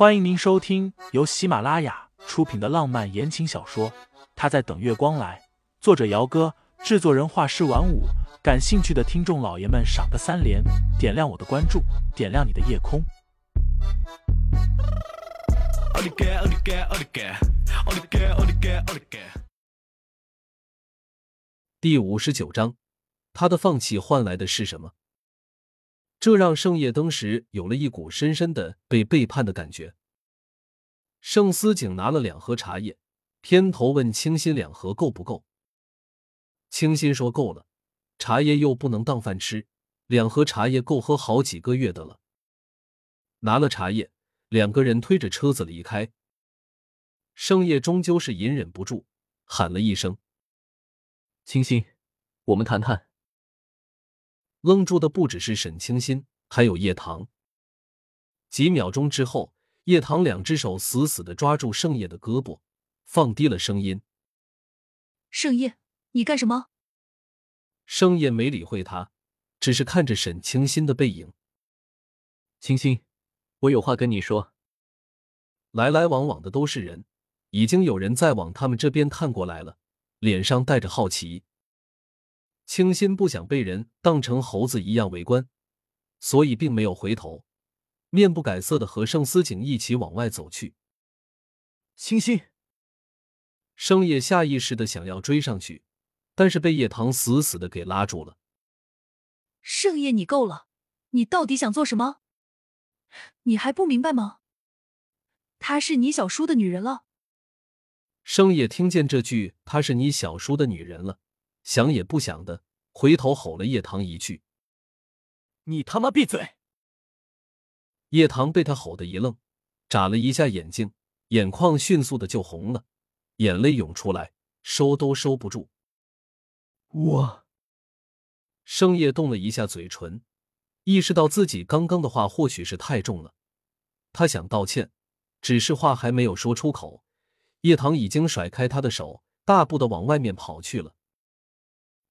欢迎您收听由喜马拉雅出品的浪漫言情小说《他在等月光来》，作者：姚哥，制作人：画师晚舞。感兴趣的听众老爷们，赏个三连，点亮我的关注，点亮你的夜空。第五十九章，他的放弃换来的是什么？这让盛夜登时有了一股深深的被背叛的感觉。盛思景拿了两盒茶叶，偏头问清新两盒够不够。清新说够了，茶叶又不能当饭吃，两盒茶叶够喝好几个月的了。拿了茶叶，两个人推着车子离开。盛夜终究是隐忍不住，喊了一声：“清新，我们谈谈。”愣住的不只是沈清心，还有叶棠。几秒钟之后，叶棠两只手死死的抓住盛夜的胳膊，放低了声音：“盛夜，你干什么？”盛夜没理会他，只是看着沈清新的背影。清心，我有话跟你说。来来往往的都是人，已经有人在往他们这边看过来了，脸上带着好奇。清新不想被人当成猴子一样围观，所以并没有回头，面不改色的和盛思景一起往外走去。清新，盛野下意识的想要追上去，但是被叶棠死死的给拉住了。盛夜，你够了！你到底想做什么？你还不明白吗？她是你小叔的女人了。盛野听见这句“她是你小叔的女人了”。想也不想的，回头吼了叶棠一句：“你他妈闭嘴！”叶棠被他吼得一愣，眨了一下眼睛，眼眶迅速的就红了，眼泪涌出来，收都收不住。我，盛夜动了一下嘴唇，意识到自己刚刚的话或许是太重了，他想道歉，只是话还没有说出口，叶棠已经甩开他的手，大步的往外面跑去了。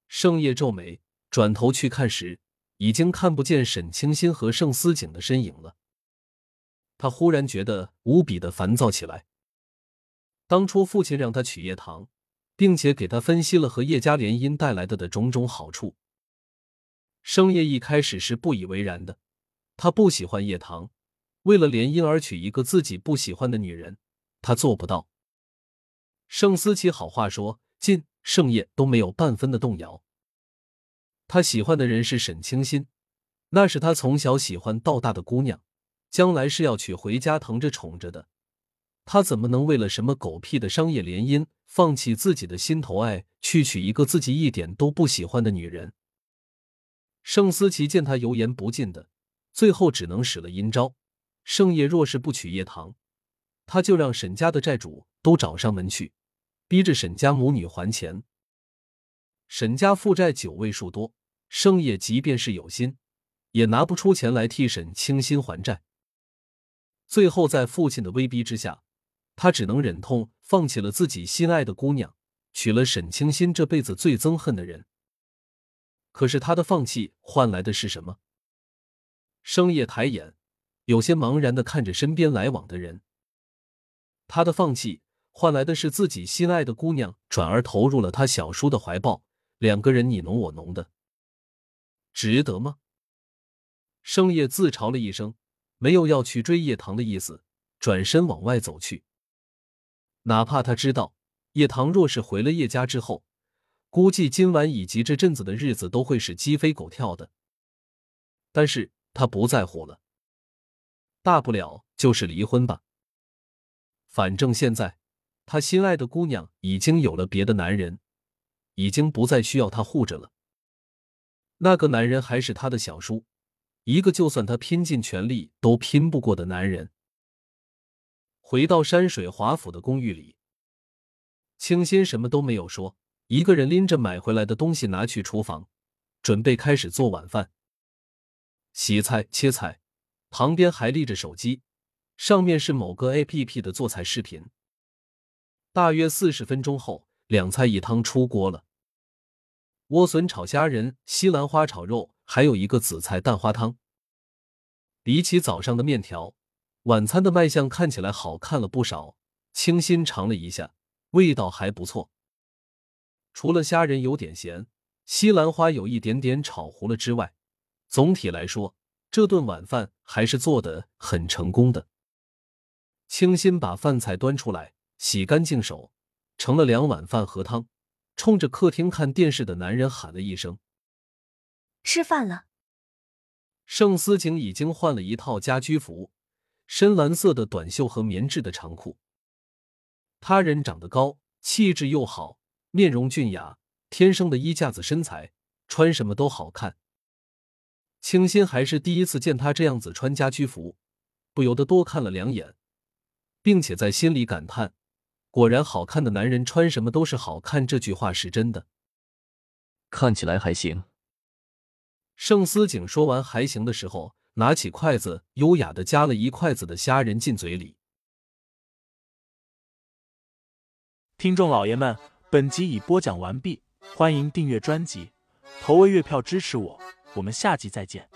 盛夜皱眉，转头去看时，已经看不见沈清新和盛思景的身影了。他忽然觉得无比的烦躁起来。当初父亲让他娶叶棠，并且给他分析了和叶家联姻带来的的种种好处。盛夜一开始是不以为然的，他不喜欢叶棠，为了联姻而娶一个自己不喜欢的女人，他做不到。盛思琪好话说尽。盛夜都没有半分的动摇。他喜欢的人是沈清心，那是他从小喜欢到大的姑娘，将来是要娶回家疼着宠着的。他怎么能为了什么狗屁的商业联姻，放弃自己的心头爱，去娶一个自己一点都不喜欢的女人？盛思琪见他油盐不进的，最后只能使了阴招。盛夜若是不娶叶棠，他就让沈家的债主都找上门去。逼着沈家母女还钱。沈家负债九位数多，盛业即便是有心，也拿不出钱来替沈清心还债。最后在父亲的威逼之下，他只能忍痛放弃了自己心爱的姑娘，娶了沈清心这辈子最憎恨的人。可是他的放弃换来的是什么？盛业抬眼，有些茫然的看着身边来往的人。他的放弃。换来的是自己心爱的姑娘转而投入了他小叔的怀抱，两个人你侬我侬的，值得吗？盛夜自嘲了一声，没有要去追叶棠的意思，转身往外走去。哪怕他知道叶棠若是回了叶家之后，估计今晚以及这阵子的日子都会是鸡飞狗跳的，但是他不在乎了，大不了就是离婚吧，反正现在。他心爱的姑娘已经有了别的男人，已经不再需要他护着了。那个男人还是他的小叔，一个就算他拼尽全力都拼不过的男人。回到山水华府的公寓里，清新什么都没有说，一个人拎着买回来的东西拿去厨房，准备开始做晚饭。洗菜、切菜，旁边还立着手机，上面是某个 A P P 的做菜视频。大约四十分钟后，两菜一汤出锅了。莴笋炒虾仁、西兰花炒肉，还有一个紫菜蛋花汤。比起早上的面条，晚餐的卖相看起来好看了不少。清新尝了一下，味道还不错。除了虾仁有点咸，西兰花有一点点炒糊了之外，总体来说，这顿晚饭还是做的很成功的。清新把饭菜端出来，洗干净手，盛了两碗饭和汤，冲着客厅看电视的男人喊了一声：“吃饭了。”盛思景已经换了一套家居服，深蓝色的短袖和棉质的长裤。他人长得高，气质又好，面容俊雅，天生的衣架子身材，穿什么都好看。清新还是第一次见他这样子穿家居服，不由得多看了两眼。并且在心里感叹：果然，好看的男人穿什么都是好看。这句话是真的。看起来还行。盛思景说完“还行”的时候，拿起筷子，优雅的夹了一筷子的虾仁进嘴里。听众老爷们，本集已播讲完毕，欢迎订阅专辑，投喂月票支持我，我们下集再见。